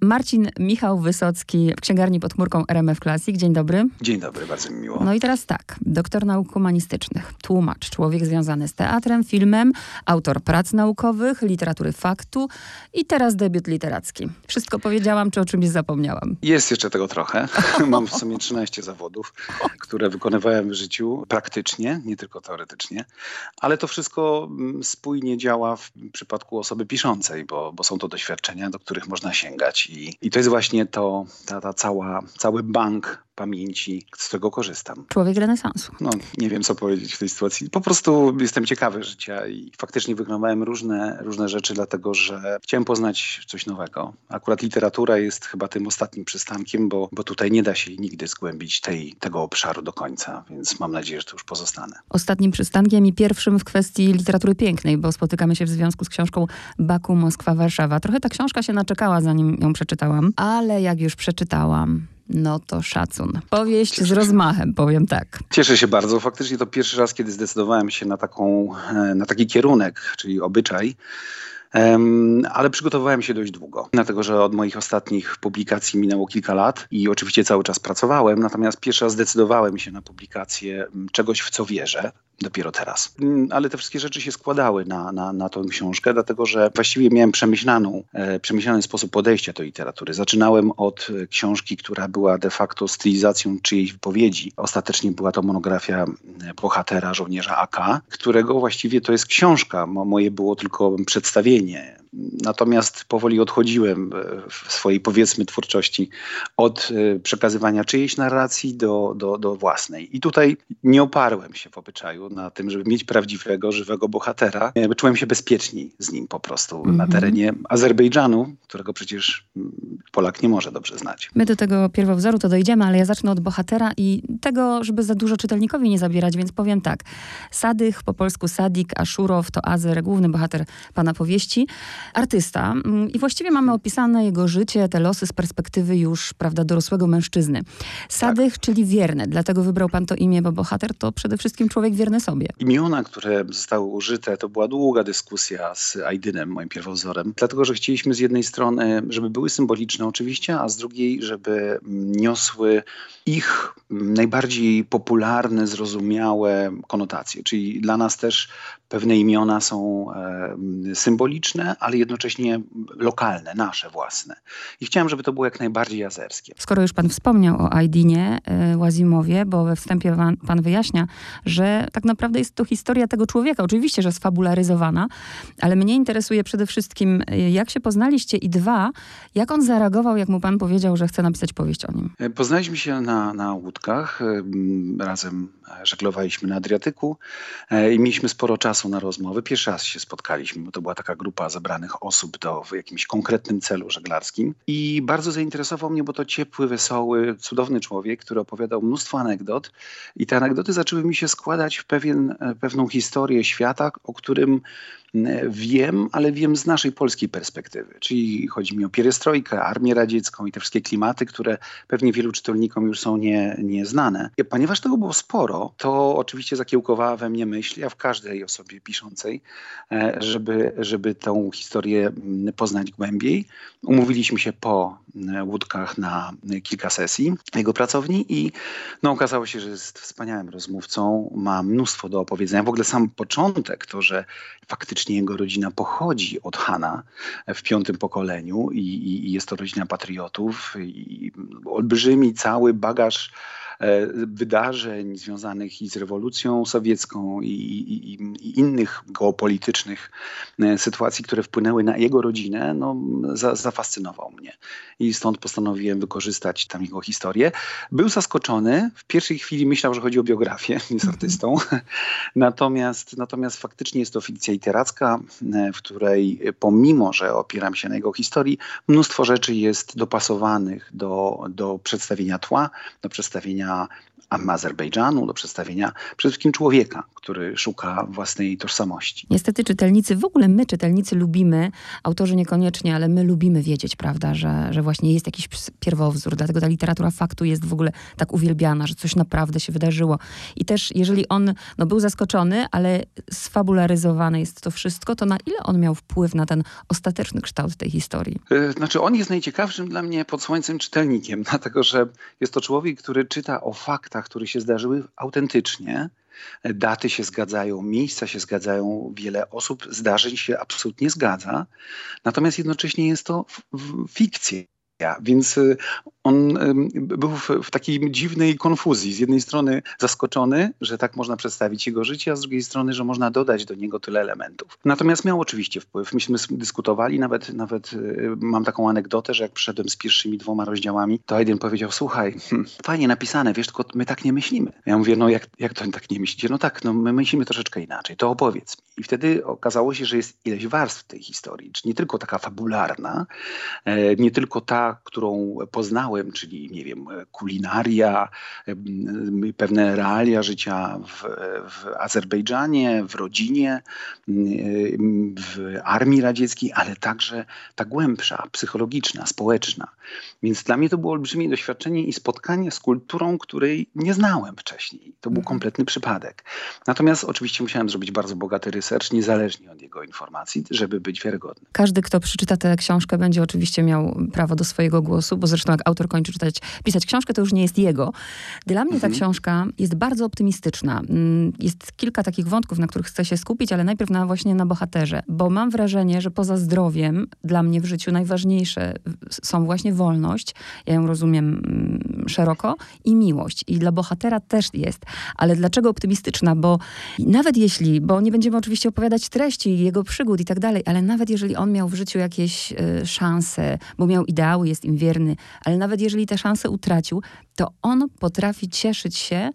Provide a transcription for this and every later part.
Marcin Michał Wysocki w księgarni pod chmurką RMF Classic. Dzień dobry. Dzień dobry, bardzo mi miło. No i teraz tak, doktor nauk humanistycznych, tłumacz, człowiek związany z teatrem, filmem, autor prac naukowych, literatury faktu i teraz debiut literacki. Wszystko powiedziałam, czy o czymś zapomniałam? Jest jeszcze tego trochę. Mam w sumie 13 zawodów, które wykonywałem w życiu praktycznie, nie tylko teoretycznie, ale to wszystko mm, spójnie działa w przypadku osoby piszącej, bo, bo są to doświadczenia, do których można sięgać i, to jest właśnie to, ta, ta cała, cały bank pamięci, z którego korzystam. Człowiek renesansu. No, nie wiem, co powiedzieć w tej sytuacji. Po prostu jestem ciekawy życia i faktycznie wykonywałem różne, różne rzeczy, dlatego że chciałem poznać coś nowego. Akurat literatura jest chyba tym ostatnim przystankiem, bo, bo tutaj nie da się nigdy zgłębić tej, tego obszaru do końca, więc mam nadzieję, że to już pozostanę. Ostatnim przystankiem i pierwszym w kwestii literatury pięknej, bo spotykamy się w związku z książką Baku, Moskwa, Warszawa. Trochę ta książka się naczekała, zanim ją przeczytałam, ale jak już przeczytałam, no to szacun. Powieść z rozmachem, powiem tak. Cieszę się bardzo. Faktycznie to pierwszy raz, kiedy zdecydowałem się na, taką, e, na taki kierunek, czyli obyczaj. Um, ale przygotowywałem się dość długo, dlatego że od moich ostatnich publikacji minęło kilka lat i oczywiście cały czas pracowałem, natomiast pierwszy raz zdecydowałem się na publikację czegoś, w co wierzę, dopiero teraz. Mm, ale te wszystkie rzeczy się składały na, na, na tą książkę, dlatego że właściwie miałem przemyślaną, e, przemyślany sposób podejścia do literatury. Zaczynałem od e, książki, która była de facto stylizacją czyjejś wypowiedzi. Ostatecznie była to monografia e, bohatera, żołnierza AK, którego właściwie to jest książka. Moje było tylko przedstawienie Natomiast powoli odchodziłem w swojej, powiedzmy, twórczości od e, przekazywania czyjejś narracji do, do, do własnej. I tutaj nie oparłem się w obyczaju na tym, żeby mieć prawdziwego, żywego bohatera. E, czułem się bezpieczniej z nim po prostu mm -hmm. na mhm. terenie Azerbejdżanu, którego przecież mm, Polak nie może dobrze znać. My do tego pierwowzoru to dojdziemy, ale ja zacznę od bohatera i tego, żeby za dużo czytelnikowi nie zabierać, więc powiem tak. Sadych, po polsku Sadik, Aszurow to Azer, główny bohater pana powieści artysta mm, i właściwie mamy opisane jego życie, te losy z perspektywy już, prawda, dorosłego mężczyzny. Sadych, tak. czyli wierny, dlatego wybrał pan to imię, bo bohater to przede wszystkim człowiek wierny sobie. Imiona, które zostały użyte, to była długa dyskusja z Aidynem, moim pierwowzorem, dlatego, że chcieliśmy z jednej strony, żeby były symboliczne oczywiście, a z drugiej, żeby niosły ich najbardziej popularne, zrozumiałe konotacje. Czyli dla nas też pewne imiona są e, symboliczne, ale jednocześnie lokalne, nasze własne. I chciałem, żeby to było jak najbardziej jazerskie. Skoro już pan wspomniał o Aidinie e, Łazimowie, bo we wstępie pan, pan wyjaśnia, że tak naprawdę jest to historia tego człowieka. Oczywiście, że sfabularyzowana, ale mnie interesuje przede wszystkim, e, jak się poznaliście i dwa, jak on zareagował, jak mu pan powiedział, że chce napisać powieść o nim. Poznaliśmy się na, na łódkach, razem żeglowaliśmy na Adriatyku i mieliśmy sporo czasu na rozmowy. Pierwszy raz się spotkaliśmy, bo to była taka grupa zebranych osób do, w jakimś konkretnym celu żeglarskim. I bardzo zainteresował mnie, bo to ciepły, wesoły, cudowny człowiek, który opowiadał mnóstwo anegdot. I te anegdoty zaczęły mi się składać w pewien, pewną historię świata, o którym wiem, ale wiem z naszej polskiej perspektywy. Czyli chodzi mi o pierestrojkę, armię radziecką i te wszystkie klimaty, które pewnie wielu czytelnikom już są nie, nieznane. Ponieważ tego było sporo, to oczywiście zakiełkowała we mnie myśl, ja w każdej osobie piszącej, e, żeby, żeby tą historię poznać głębiej. Umówiliśmy się po łódkach na kilka sesji jego pracowni i no, okazało się, że jest wspaniałym rozmówcą, ma mnóstwo do opowiedzenia. W ogóle sam początek, to, że faktycznie jego rodzina pochodzi od Hana w piątym pokoleniu i, i jest to rodzina patriotów i olbrzymi cały bagaż E, wydarzeń związanych i z rewolucją sowiecką i, i, i innych geopolitycznych e, sytuacji, które wpłynęły na jego rodzinę, no, za, zafascynował mnie. I stąd postanowiłem wykorzystać tam jego historię. Był zaskoczony. W pierwszej chwili myślał, że chodzi o biografię, jest artystą. natomiast, natomiast faktycznie jest to fikcja literacka, e, w której pomimo, że opieram się na jego historii, mnóstwo rzeczy jest dopasowanych do, do przedstawienia tła, do przedstawienia now Azerbejdżanu, do przedstawienia przede wszystkim człowieka, który szuka własnej tożsamości. Niestety czytelnicy, w ogóle my czytelnicy lubimy, autorzy niekoniecznie, ale my lubimy wiedzieć, prawda, że, że właśnie jest jakiś pierwowzór, dlatego ta literatura faktu jest w ogóle tak uwielbiana, że coś naprawdę się wydarzyło. I też jeżeli on no, był zaskoczony, ale sfabularyzowane jest to wszystko, to na ile on miał wpływ na ten ostateczny kształt tej historii? E, znaczy on jest najciekawszym dla mnie pod słońcem czytelnikiem, dlatego że jest to człowiek, który czyta o faktach, które się zdarzyły autentycznie, daty się zgadzają, miejsca się zgadzają, wiele osób, zdarzeń się absolutnie zgadza. Natomiast jednocześnie jest to fikcja. Więc y, on był w, takiej dziwnej konfuzji. Z jednej strony zaskoczony, że tak można przedstawić jego życie, a z drugiej strony, że można dodać do niego tyle elementów. Natomiast miał oczywiście wpływ. Myśmy dyskutowali, nawet, nawet y, mam taką anegdotę, że jak przyszedłem z pierwszymi dwoma rozdziałami, to Aiden powiedział, słuchaj, hmm, fajnie napisane, wiesz, tylko my tak nie myślimy. Ja mówię, no jak, jak to tak nie myślicie? No tak, no my myślimy troszeczkę inaczej, to opowiedz mi. I wtedy okazało się, że jest ileś warstw tej historii, nie tylko taka fabularna, e, nie tylko ta, którą poznałem, czyli nie wiem, kulinaria, pewne realia życia w, w Azerbejdżanie, w rodzinie, w armii radzieckiej, ale także ta głębsza, psychologiczna, społeczna. Więc dla mnie to było olbrzymie doświadczenie i spotkanie z kulturą, której nie znałem wcześniej. To był mhm. kompletny przypadek. Natomiast oczywiście musiałem zrobić bardzo bogaty research, niezależnie od jego informacji, żeby być wiarygodny. Każdy, kto przeczyta tę książkę, będzie oczywiście miał prawo do swojego głosu, bo zresztą jak autor kończy czytać, pisać książkę, to już nie jest jego. Dla mnie mhm. ta książka jest bardzo optymistyczna. Mm, jest kilka takich wątków, na których chcę się skupić, ale najpierw na, właśnie na bohaterze, bo mam wrażenie, że poza zdrowiem dla mnie w życiu najważniejsze są właśnie wolność, ja ją rozumiem mm, szeroko, i miłość. I dla bohatera też jest. Ale dlaczego optymistyczna? Bo nawet jeśli, bo nie będziemy oczywiście opowiadać treści jego przygód i tak dalej, ale nawet jeżeli on miał w życiu jakieś y, szanse, bo miał ideały, jest im wierny, ale nawet jeżeli te szanse utracił, to on potrafi cieszyć się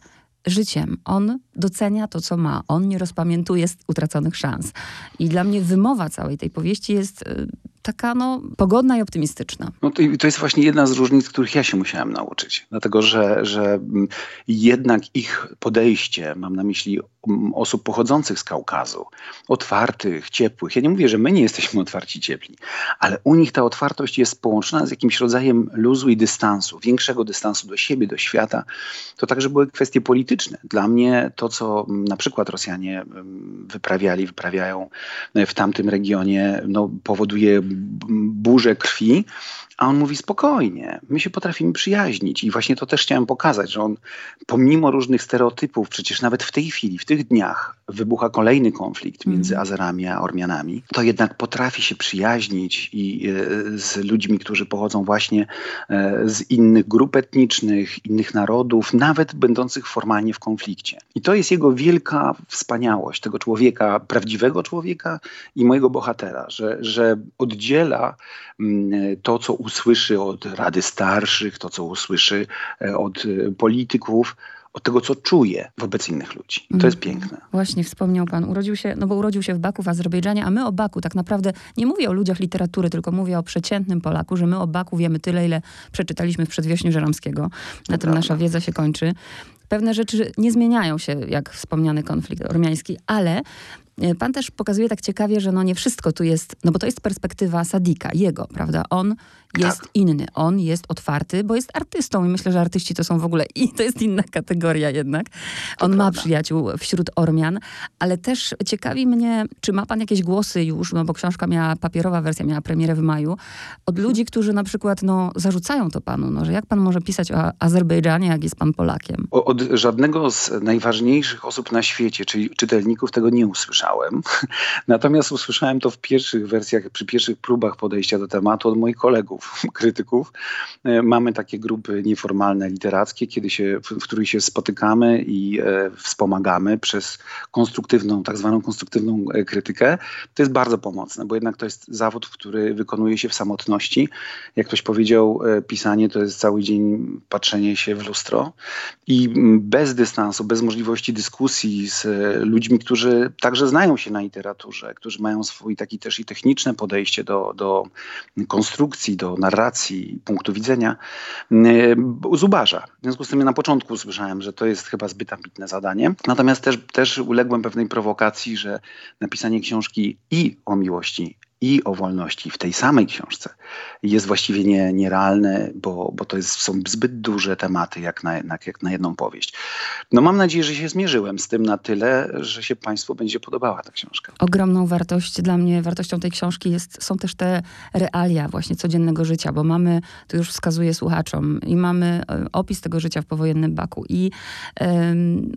życiem. On docenia to, co ma. On nie rozpamiętuje utraconych szans. I dla mnie wymowa całej tej powieści jest y, taka no, pogodna i optymistyczna. No to, to jest właśnie jedna z różnic, których ja się musiałem nauczyć. Dlatego, że, że mm, jednak ich podejście, mam na myśli mm, osób pochodzących z Kaukazu, otwartych, ciepłych. Ja nie mówię, że my nie jesteśmy otwarci, ciepli, ale u nich ta otwartość jest połączona z jakimś rodzajem luzu i dystansu, większego dystansu do siebie, do świata. To także były kwestie polityczne. Dla mnie to, co mm, na przykład Rosjanie wyprawiali, wyprawiają w tamtym regionie, no, powoduje burzę krwi, a on mówi spokojnie, my się potrafimy przyjaźnić. I właśnie to też chciałem pokazać, że on pomimo różnych stereotypów, przecież nawet w tej chwili, w tych dniach wybucha kolejny konflikt między mhm. Azerami a Ormianami, to jednak potrafi się przyjaźnić i e, z ludźmi, którzy pochodzą właśnie e, z innych grup etnicznych, innych narodów, nawet będących formalnie w konflikcie. I to jest jego wielka wspaniałość, tego człowieka, prawdziwego człowieka i mojego bohatera, że, że oddziela mm, to, co usłyszy od Rady Starszych, to co usłyszy e, od e, polityków, od tego, co czuje wobec innych ludzi. To jest mhm. piękne. Właśnie wspomniał pan, urodził się, no bo urodził się w Baku w Azerbejdżanie, a my o Baku tak naprawdę, nie mówię o ludziach literatury, tylko mówię o przeciętnym Polaku, że my o Baku wiemy tyle, ile przeczytaliśmy w Przedwiośniu Żeromskiego. Na to tym prawda. nasza wiedza się kończy. Pewne rzeczy nie zmieniają się, jak wspomniany konflikt ormiański, ale pan też pokazuje tak ciekawie, że no nie wszystko tu jest, no bo to jest perspektywa Sadika, jego, prawda? On jest tak. inny, on jest otwarty, bo jest artystą i myślę, że artyści to są w ogóle, i to jest inna kategoria jednak. To on prawda. ma przyjaciół wśród Ormian, ale też ciekawi mnie, czy ma pan jakieś głosy już, no bo książka miała, papierowa wersja miała premierę w maju, od ludzi, którzy na przykład no, zarzucają to panu, no, że jak pan może pisać o Azerbejdżanie, jak jest pan Polakiem? Od żadnego z najważniejszych osób na świecie, czyli czytelników, tego nie usłyszałem usłyszałem. Natomiast usłyszałem to w pierwszych wersjach, przy pierwszych próbach podejścia do tematu od moich kolegów, krytyków. E, mamy takie grupy nieformalne, literackie, kiedy się, w, których się spotykamy i e, wspomagamy przez konstruktywną, tak zwaną konstruktywną e, krytykę. To jest bardzo pomocne, bo jednak to jest zawód, który wykonuje się w samotności. Jak ktoś powiedział, pisanie to jest cały dzień patrzenie się w lustro i bez dystansu, bez możliwości dyskusji z ludźmi, którzy także znają się na literaturze, którzy mają swój taki też i techniczne podejście do, do konstrukcji, do narracji, punktu widzenia, zubaża. W związku z tym na początku usłyszałem, że to jest chyba zbyt ambitne zadanie. Natomiast też, też uległem pewnej prowokacji, że napisanie książki i o miłości, i o wolności w tej samej książce jest właściwie nie, nierealne, bo, bo to jest, są zbyt duże tematy jak na, jak, jak na jedną powieść. No mam nadzieję, że się zmierzyłem z tym na tyle, że się Państwu będzie podobała ta książka. Ogromną wartość dla mnie, wartością tej książki jest, są też te realia właśnie codziennego życia, bo mamy, to już wskazuję słuchaczom, i mamy e, opis tego życia w powojennym Baku i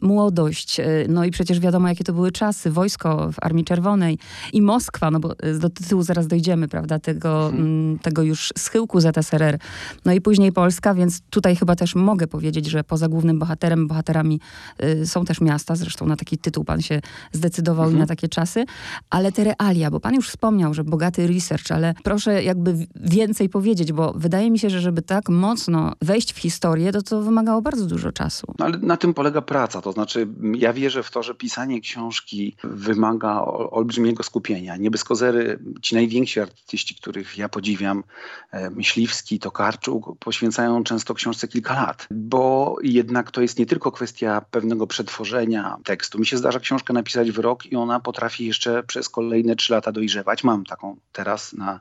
młodość, e, no i przecież wiadomo, jakie to były czasy, wojsko w Armii Czerwonej i Moskwa, no bo e, do tytułu zaraz dojdziemy, prawda, tego, hmm. tego już schyłku ZSRR. No i później Polska, więc tutaj chyba też mogę powiedzieć, że poza głównym bohaterem, bohaterami y, są też miasta, zresztą na taki tytuł pan się zdecydował hmm. i na mhm. takie czasy, ale te realia, bo pan już wspomniał, że bogaty research, ale proszę jakby więcej powiedzieć, bo wydaje mi się, że żeby tak mocno wejść w historię, to to wymagało bardzo dużo czasu. No, ale na tym polega praca, to znaczy ja wierzę w to, że pisanie książki wymaga olbrzymiego skupienia. Nie bez kozery ci najwięksi artyści, których ja podziwiam, e, Myśliwski, Tokarczuk, poświęcają często książce kilka lat, bo jednak to jest nie tylko kwestia pewnego przetworzenia tekstu. Mi się zdarza książkę napisać w rok i ona potrafi jeszcze przez kolejne trzy lata dojrzewać. Mam taką teraz na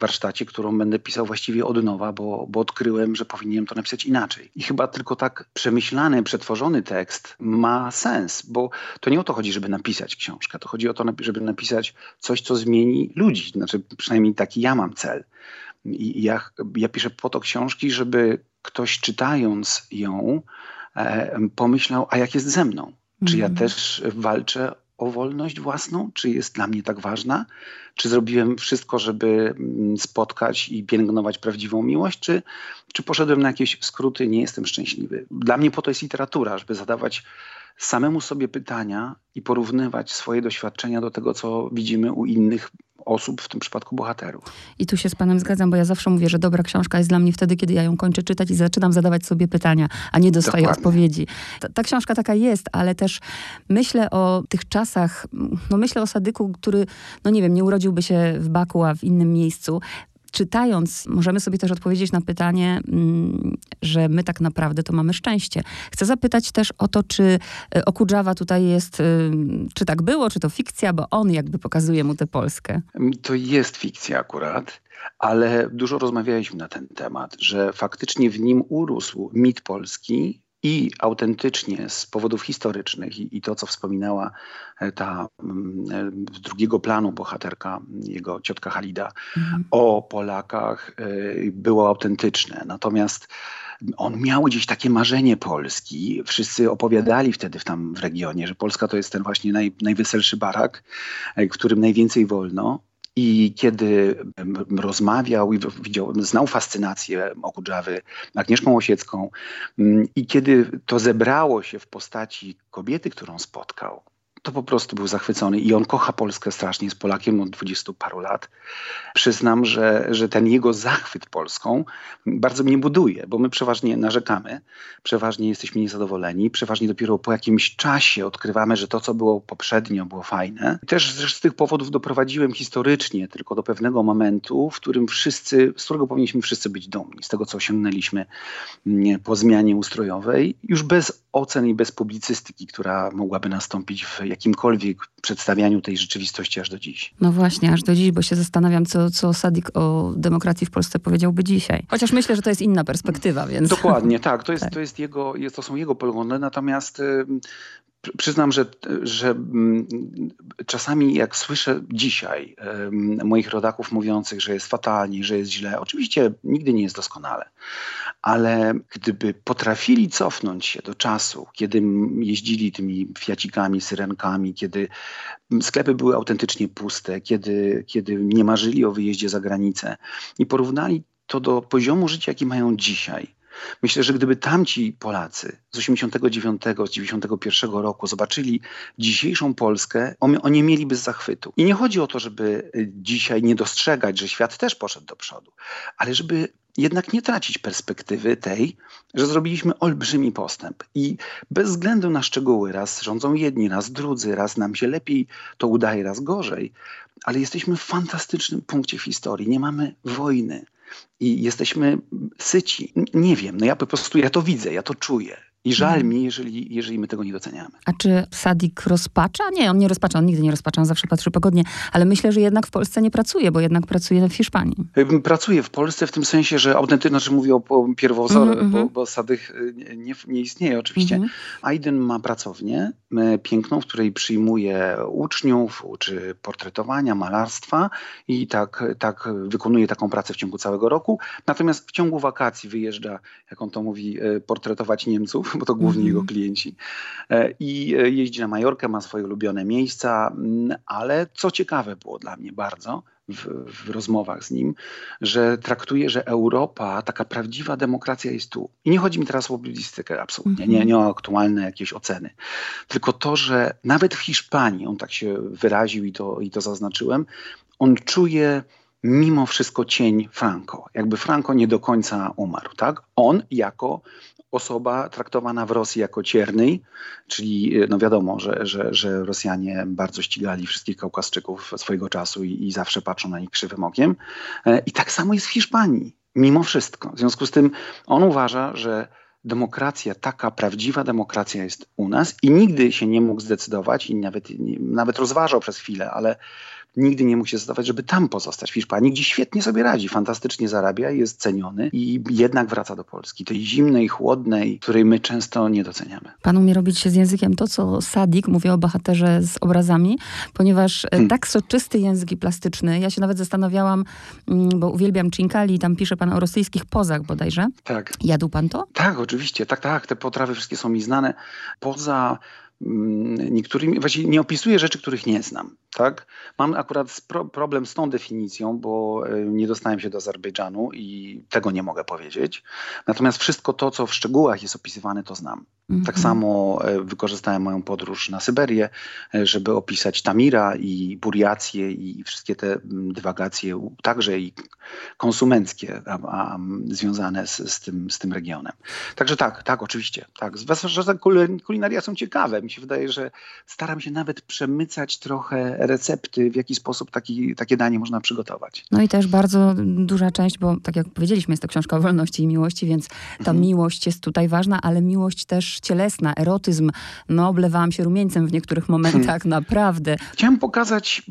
warsztacie, którą będę pisał właściwie od nowa, bo, bo odkryłem, że powinienem to napisać inaczej. I chyba tylko tak przemyślany, przetworzony tekst ma sens, bo to nie o to chodzi, żeby napisać książkę. To chodzi o to, żeby napisać coś, co zmieni ludzi. Znaczy, przynajmniej taki ja mam cel. I ja, ja piszę po to książki, żeby ktoś czytając ją e, pomyślał, a jak jest ze mną? Czy ja mhm. też walczę o wolność własną? Czy jest dla mnie tak ważna? Czy zrobiłem wszystko, żeby mm, spotkać i pielęgnować prawdziwą miłość? Czy, czy poszedłem na jakieś skróty, nie jestem szczęśliwy? Dla mnie po to jest literatura, żeby zadawać samemu sobie pytania i porównywać swoje doświadczenia do tego, co widzimy u innych osób, w tym przypadku bohaterów. I tu się z panem zgadzam, bo ja zawsze mówię, że dobra książka jest dla mnie wtedy, kiedy ja ją kończę czytać i zaczynam zadawać sobie pytania, a nie dostaję Dokładnie. odpowiedzi. Ta, ta, książka taka jest, ale też myślę o tych czasach, no myślę o Sadyku, który, no nie wiem, nie urodziłby się w Baku, a w innym miejscu czytając, możemy sobie też odpowiedzieć na pytanie, mm, że my tak naprawdę to mamy szczęście. Chcę zapytać też o to, czy e, Okudżawa tutaj jest, y, czy tak było, czy to fikcja, bo on jakby pokazuje mu tę Polskę. To jest fikcja akurat ale dużo rozmawialiśmy na ten temat, że faktycznie w nim urósł mit polski, i autentycznie z powodów historycznych i, i, to, co wspominała e, ta mm, z drugiego planu bohaterka, jego ciotka Halida, mhm. o Polakach e, było autentyczne. Natomiast on miał gdzieś takie marzenie Polski. Wszyscy opowiadali wtedy w tam w regionie, że Polska to jest ten właśnie naj, najweselszy barak, e, w którym najwięcej wolno. I kiedy rozmawiał i widział, znał fascynację Okudżawy Agnieszką Osiecką mm, i kiedy to zebrało się w postaci kobiety, którą spotkał, to po prostu był zachwycony i on kocha Polskę strasznie, jest Polakiem od dwudziestu paru lat. Przyznam, że, że ten jego zachwyt Polską bardzo mnie buduje, bo my przeważnie narzekamy, przeważnie jesteśmy niezadowoleni, przeważnie dopiero po jakimś czasie odkrywamy, że to, co było poprzednio, było fajne. Też z tych powodów doprowadziłem historycznie tylko do pewnego momentu, w którym wszyscy, z którego powinniśmy wszyscy być dumni, z tego, co osiągnęliśmy mm, po zmianie ustrojowej, już bez ocen i bez publicystyki, która mogłaby nastąpić w jakimkolwiek przedstawianiu tej rzeczywistości aż do dziś. No właśnie, aż do dziś, bo się zastanawiam, co, co Sadik o demokracji w Polsce powiedziałby dzisiaj. Chociaż myślę, że to jest inna perspektywa, więc... Dokładnie, tak. To, jest, tak. to, jest jego, to są jego poglądy, natomiast Przyznam, że, że mm, czasami jak słyszę dzisiaj moich rodaków mówiących, że jest fatalnie, że jest źle, oczywiście nigdy nie jest doskonale, ale gdyby potrafili cofnąć się do czasu, kiedy jeździli tymi fiacikami, syrenkami, kiedy sklepy były autentycznie puste, kiedy, kiedy nie marzyli o wyjeździe za granicę i porównali to do poziomu życia, jaki mają dzisiaj, Myślę, że gdyby tamci Polacy z 89, z 91 roku zobaczyli dzisiejszą Polskę, oni mieliby zachwytu. I nie chodzi o to, żeby dzisiaj nie dostrzegać, że świat też poszedł do przodu, ale żeby jednak nie tracić perspektywy tej, że zrobiliśmy olbrzymi postęp. I bez względu na szczegóły, raz rządzą jedni, raz drudzy, raz nam się lepiej to udaje, raz gorzej, ale jesteśmy w fantastycznym punkcie w historii. Nie mamy wojny i jesteśmy syci. Nie wiem, no ja po prostu ja to widzę, ja to czuję. I żal Mhm. mi, jeżeli, jeżeli my tego nie doceniamy. A czy Sadik rozpacza? Nie, on nie rozpacza, on nigdy nie rozpacza, on zawsze patrzy pogodnie, ale myślę, że jednak w Polsce nie pracuje, bo jednak pracuje w Hiszpanii. Ym, Pracuję w Polsce w tym sensie, że autentyczny, znaczy mówię o pierwowzorze, Mhm, bo, mhm. bo sadych y, nie, nie, nie istnieje oczywiście. Mhm. Aiden ma pracownię e, piękną, w której przyjmuje uczniów, uczy portretowania, malarstwa i tak, tak wykonuje taką pracę w ciągu całego roku. Natomiast w ciągu wakacji wyjeżdża, jak on to mówi, e, portretować Niemców, bo to głównie Mhm. jego klienci. E, I e, jeździ na Majorkę, ma swoje ulubione miejsca, mm, ale co ciekawe było dla mnie bardzo w, w rozmowach z nim, że traktuje, że Europa, taka prawdziwa demokracja jest tu. I nie chodzi mi teraz o publicystykę, absolutnie, nie, Mhm. nie o aktualne jakieś oceny. Tylko to, że nawet w Hiszpanii, on tak się wyraził i to, i to zaznaczyłem, on czuje mimo wszystko cień Franco. Jakby Franco nie do końca umarł, tak? On jako osoba traktowana w Rosji jako cierny, czyli no wiadomo, że, że, że Rosjanie bardzo ścigali wszystkich Kaukaszczyków swojego czasu i, i zawsze patrzą na nich krzywym okiem. E, I tak samo jest w Hiszpanii, mimo wszystko. W związku z tym on uważa, że demokracja, taka prawdziwa demokracja jest u nas i nigdy się nie mógł zdecydować i nawet, nawet rozważał przez chwilę, ale nigdy nie mógł się zdecydować, żeby tam pozostać w Hiszpanii, gdzie świetnie sobie radzi, fantastycznie zarabia, jest ceniony i jednak wraca do Polski, tej zimnej, chłodnej, której my często nie doceniamy. Pan umie robić się z językiem to, co Sadik, mówię o bohaterze z obrazami, ponieważ e, Hmm. tak soczysty język i plastyczny, ja się nawet zastanawiałam, mm, bo uwielbiam Cinkali, tam pisze pan o rosyjskich pozach bodajże. Tak. Jadł pan to? Tak, oczywiście. Tak, tak. Te potrawy wszystkie są mi znane. Poza niektórymi, właściwie nie opisuję rzeczy, których nie znam. Tak? Mam akurat problem z tą definicją, bo e, nie dostałem się do Azerbejdżanu i tego nie mogę powiedzieć. Natomiast wszystko to, co w szczegółach jest opisywane, to znam. Tak Mhm. samo e, wykorzystałem moją podróż na Syberię, e, żeby opisać Tamira i Buriację i wszystkie te mm, dywagacje, także i konsumenckie, a, a, m, związane z, z, tym, z tym regionem. Także tak, tak, oczywiście. Tak. Zwłaszcza, że kulinaria są ciekawe. Mi się wydaje, że staram się nawet przemycać trochę recepty, w jaki sposób taki, takie danie można przygotować. No i też bardzo duża część, bo tak jak powiedzieliśmy, jest to książka o wolności i miłości, więc ta Mhm. miłość jest tutaj ważna, ale miłość też cielesna, erotyzm. No, oblewałam się rumieńcem w niektórych momentach, naprawdę. Chciałem pokazać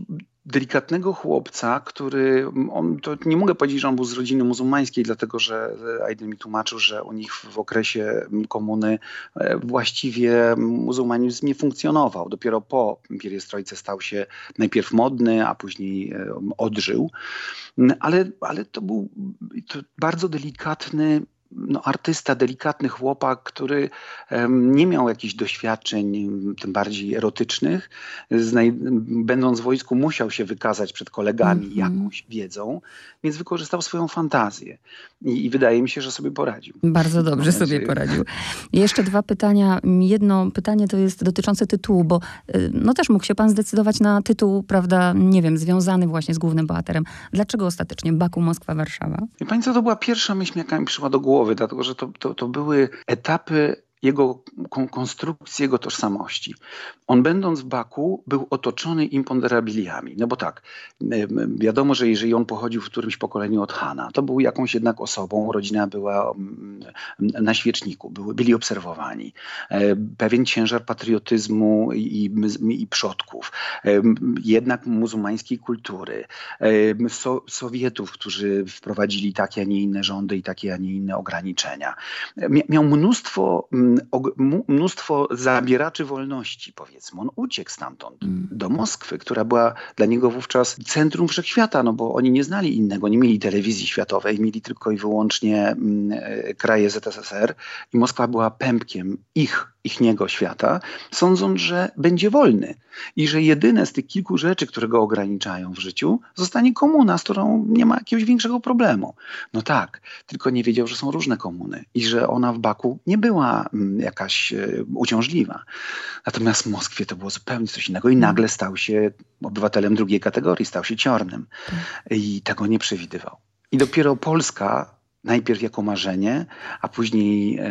delikatnego chłopca, który, on, to nie mogę powiedzieć, że on był z rodziny muzułmańskiej, dlatego że Aiden mi tłumaczył, że u nich w okresie komuny e, właściwie muzułmanizm nie funkcjonował. Dopiero po pieriestrojce stał się najpierw modny, a później e, odżył. Ale, ale to był to bardzo delikatny no, artysta, delikatny chłopak, który nie miał jakichś doświadczeń, tym bardziej erotycznych. Będąc w wojsku, musiał się wykazać przed kolegami Mhm. jakąś wiedzą, więc wykorzystał swoją fantazję. I, I wydaje mi się, że sobie poradził. Bardzo dobrze Mam sobie poradził. Jeszcze dwa pytania. Jedno pytanie to jest dotyczące tytułu, bo y, no też mógł się pan zdecydować na tytuł, prawda, nie wiem, związany właśnie z głównym bohaterem. Dlaczego ostatecznie Baku, Moskwa, Warszawa? Pani co, to była pierwsza myśl, jaka mi przyszła do głowy, dlatego że to, to, to były etapy jego kon- konstrukcji, jego tożsamości. On będąc w Baku był otoczony imponderabiliami. No bo tak, wiadomo, że jeżeli on pochodził w którymś pokoleniu od Hana, to był jakąś jednak osobą, rodzina była na świeczniku, byli obserwowani. E, Pewien ciężar patriotyzmu i, i, przodków, em, jednak muzułmańskiej kultury, em, so, Sowietów, którzy wprowadzili takie, a nie inne rządy i takie, a nie inne ograniczenia. Mia- Miał mnóstwo, mnóstwo zabieraczy wolności, powiedzmy. On uciekł stamtąd Mm. do Moskwy, która była dla niego wówczas centrum wszechświata, no bo oni nie znali innego, nie mieli telewizji światowej, mieli tylko i wyłącznie mm, e, kraje ZSSR i Moskwa była pępkiem ich, ich niego świata, sądząc, że będzie wolny i że jedyne z tych kilku rzeczy, które go ograniczają w życiu, zostanie komuna, z którą nie ma jakiegoś większego problemu. No tak, tylko nie wiedział, że są różne komuny i że ona w Baku nie była mm, jakaś e, uciążliwa. Natomiast w Moskwie to było zupełnie coś innego i nagle stał się obywatelem drugiej kategorii, stał się ciornym i tego nie przewidywał. I dopiero Polska najpierw jako marzenie, a później e,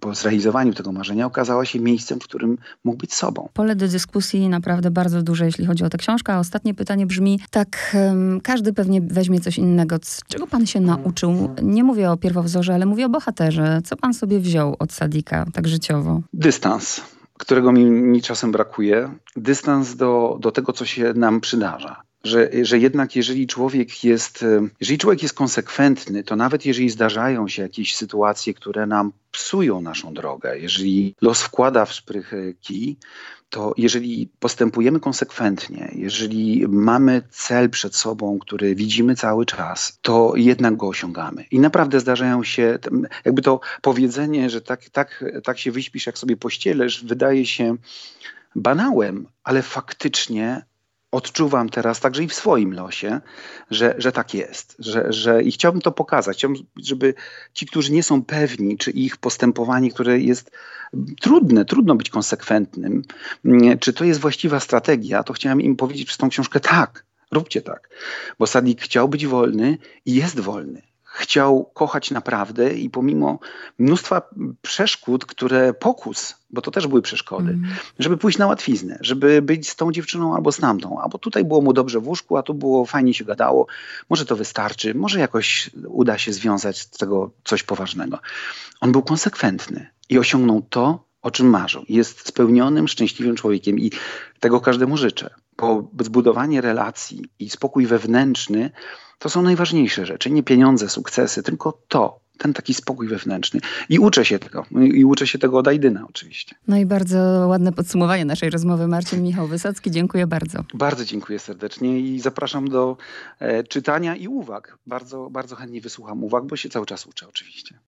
po zrealizowaniu tego marzenia okazała się miejscem, w którym mógł być sobą. Pole do dyskusji naprawdę bardzo duże, jeśli chodzi o tę książkę. A ostatnie pytanie brzmi tak, każdy pewnie weźmie coś innego. Z czego pan się nauczył? Nie mówię o pierwowzorze, ale mówię o bohaterze. Co pan sobie wziął od Sadika, tak życiowo? Dystans, którego mi, mi czasem brakuje. Dystans do, do tego, co się nam przydarza. Że, że jednak jeżeli człowiek jest, e, jeżeli człowiek jest konsekwentny, to nawet jeżeli zdarzają się jakieś sytuacje, które nam psują naszą drogę, jeżeli los wkłada w szprych e, kij, to jeżeli postępujemy konsekwentnie, jeżeli mamy cel przed sobą, który widzimy cały czas, to jednak go osiągamy. I naprawdę zdarzają się, jakby to powiedzenie, że tak, tak, tak się wyśpisz, jak sobie pościelesz, wydaje się banałem, ale faktycznie odczuwam teraz także i w swoim losie, że, że tak jest. Że, że, I chciałbym to pokazać. Chciałbym, żeby ci, którzy nie są pewni, czy ich postępowanie, które jest trudne, trudno być konsekwentnym, czy to jest właściwa strategia, to chciałem im powiedzieć przez tą książkę tak, róbcie tak. Bo Sadik chciał być wolny i jest wolny chciał kochać naprawdę i pomimo mnóstwa przeszkód, które pokus, bo to też były przeszkody, Mm. żeby pójść na łatwiznę, żeby być z tą dziewczyną albo z tamtą, albo tutaj było mu dobrze w łóżku, a tu było fajnie się gadało, może to wystarczy, może jakoś uda się związać z tego coś poważnego. On był konsekwentny i osiągnął to, o czym marzył. Jest spełnionym, szczęśliwym człowiekiem i tego każdemu życzę. Bo zbudowanie relacji i spokój wewnętrzny to są najważniejsze rzeczy. Nie pieniądze, sukcesy, tylko to, ten taki spokój wewnętrzny. I uczę się tego. I uczę się tego od Ajdyna oczywiście. No i bardzo ładne podsumowanie naszej rozmowy. Marcin Michał Wysocki, dziękuję bardzo. Bardzo dziękuję serdecznie i zapraszam do e, czytania i uwag. Bardzo, bardzo chętnie wysłucham uwag, bo się cały czas uczę oczywiście.